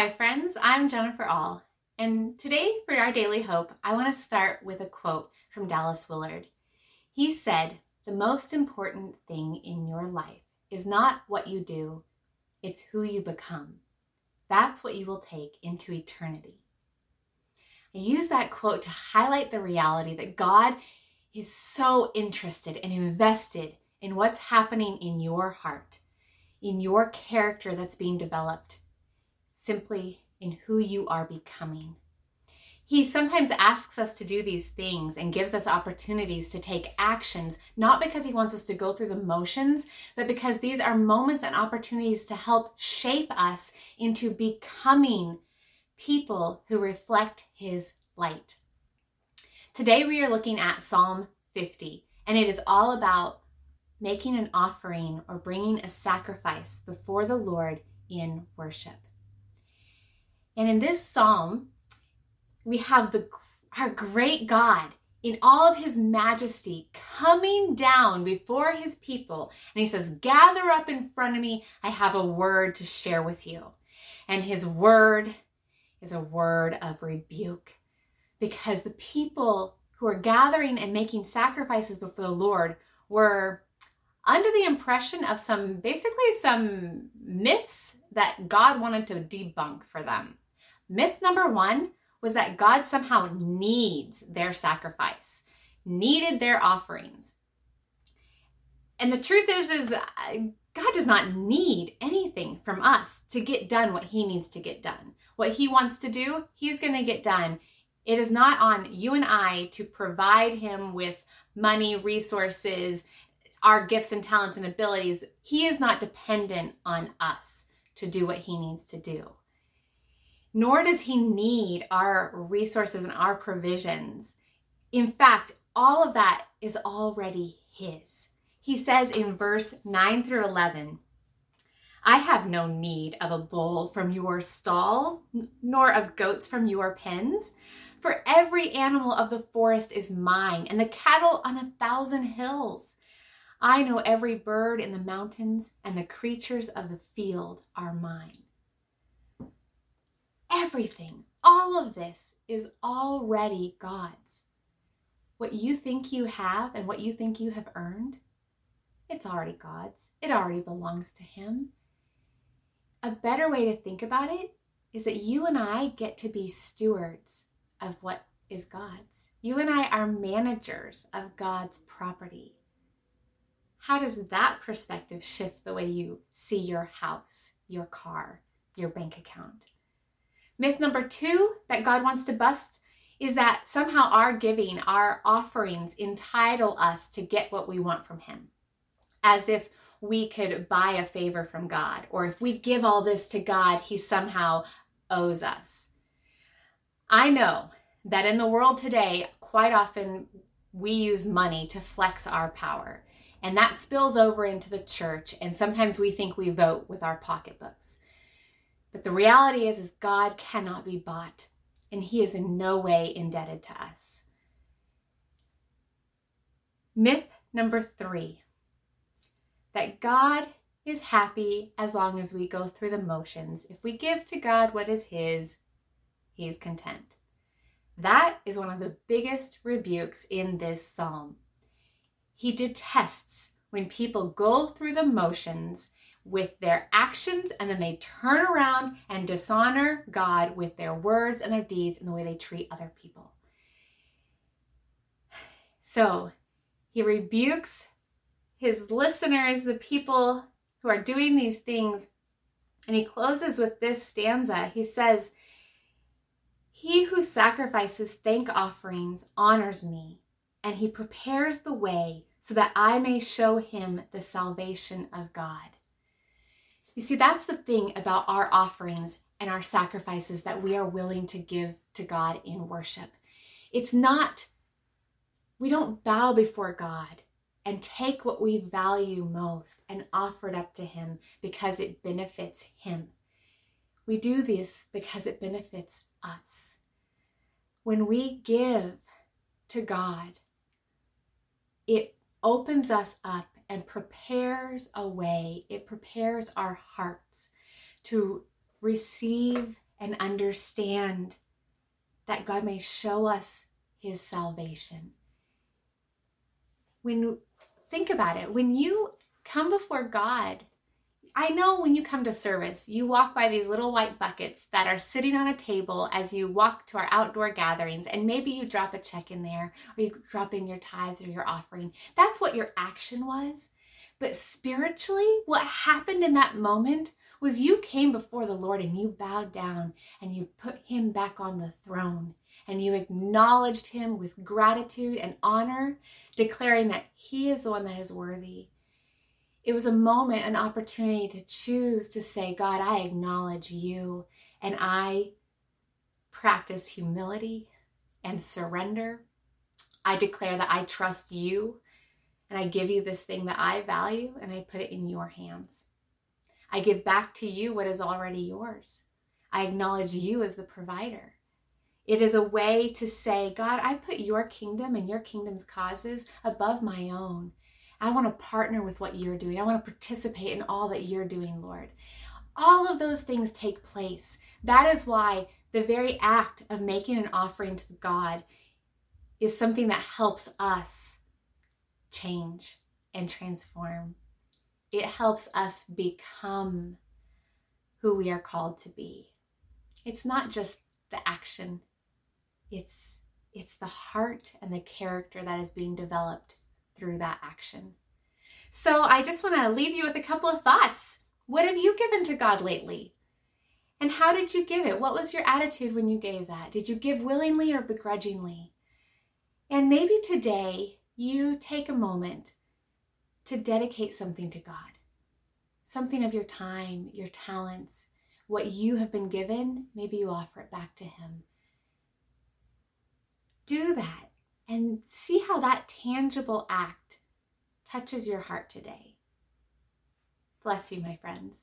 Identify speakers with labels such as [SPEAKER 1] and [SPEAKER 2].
[SPEAKER 1] Hi, friends. I'm Jennifer Ahl, and today for our daily hope, I want to start with a quote from Dallas Willard. He said, The most important thing in your life is not what you do, it's who you become. That's what you will take into eternity. I use that quote to highlight the reality that God is so interested and invested in what's happening in your heart, in your character that's being developed, simply in who you are becoming. He sometimes asks us to do these things and gives us opportunities to take actions, not because he wants us to go through the motions, but because these are moments and opportunities to help shape us into becoming people who reflect his light. Today we are looking at Psalm 50, and it is all about making an offering or bringing a sacrifice before the Lord in worship. And in this psalm, we have the our great God in all of his majesty coming down before his people. And he says, Gather up in front of me. I have a word to share with you. And his word is a word of rebuke because the people who are gathering and making sacrifices before the Lord were under the impression of some basically some myths that God wanted to debunk for them. Myth number one was that God somehow needs their sacrifice, needed their offerings. And the truth is, is uh, God does not need anything from us to get done what he needs to get done. What he wants to do, he's going to get done. It is not on you and I to provide him with money, resources, our gifts and talents and abilities. He is not dependent on us to do what he needs to do nor does he need our resources and our provisions. In fact, all of that is already his. He says in verse 9 through 11, I have no need of a bull from your stalls, nor of goats from your pens. For every animal of the forest is mine, and the cattle on a thousand hills. I know every bird in the mountains, and the creatures of the field are mine everything, all of this is already God's. What you think you have and what you think you have earned, it's already God's. It already belongs to Him. A better way to think about it is that you and I get to be stewards of what is God's. You and I are managers of God's property. How does that perspective shift the way you see your house, your car, your bank account? Myth number two that God wants to bust is that somehow our giving, our offerings entitle us to get what we want from Him. As if we could buy a favor from God, or if we give all this to God, He somehow owes us. I know that in the world today, quite often we use money to flex our power, and that spills over into the church, and sometimes we think we vote with our pocketbooks. But the reality is, is God cannot be bought, and He is in no way indebted to us. Myth number three that God is happy as long as we go through the motions. If we give to God what is His, He is content. That is one of the biggest rebukes in this psalm. He detests when people go through the motions with their actions and then they turn around and dishonor God with their words and their deeds and the way they treat other people. So he rebukes his listeners, the people who are doing these things, and he closes with this stanza. He says, He who sacrifices thank offerings honors me, and he prepares the way so that I may show him the salvation of God. You see, that's the thing about our offerings and our sacrifices that we are willing to give to God in worship. It's not, we don't bow before God and take what we value most and offer it up to Him because it benefits Him. We do this because it benefits us. When we give to God, it opens us up and prepares a way, it prepares our hearts to receive and understand that God may show us his salvation. When think about it, when you come before God, I know when you come to service, you walk by these little white buckets that are sitting on a table as you walk to our outdoor gatherings, and maybe you drop a check in there or you drop in your tithes or your offering. That's what your action was. But spiritually, what happened in that moment was you came before the Lord and you bowed down and you put him back on the throne and you acknowledged him with gratitude and honor, declaring that he is the one that is worthy. It was a moment, an opportunity to choose to say, God, I acknowledge you and I practice humility and surrender. I declare that I trust you and I give you this thing that I value and I put it in your hands. I give back to you what is already yours. I acknowledge you as the provider. It is a way to say, God, I put your kingdom and your kingdom's causes above my own. I want to partner with what you're doing. I want to participate in all that you're doing, Lord. All of those things take place. That is why the very act of making an offering to God is something that helps us change and transform it helps us become who we are called to be. It's not just the action, it's it's the heart and the character that is being developed through that action. So I just want to leave you with a couple of thoughts. What have you given to God lately? And how did you give it? What was your attitude when you gave that? Did you give willingly or begrudgingly? And maybe today you take a moment to dedicate something to God. Something of your time, your talents, what you have been given, maybe you offer it back to Him. Do that and see how that tangible act touches your heart today. Bless you, my friends.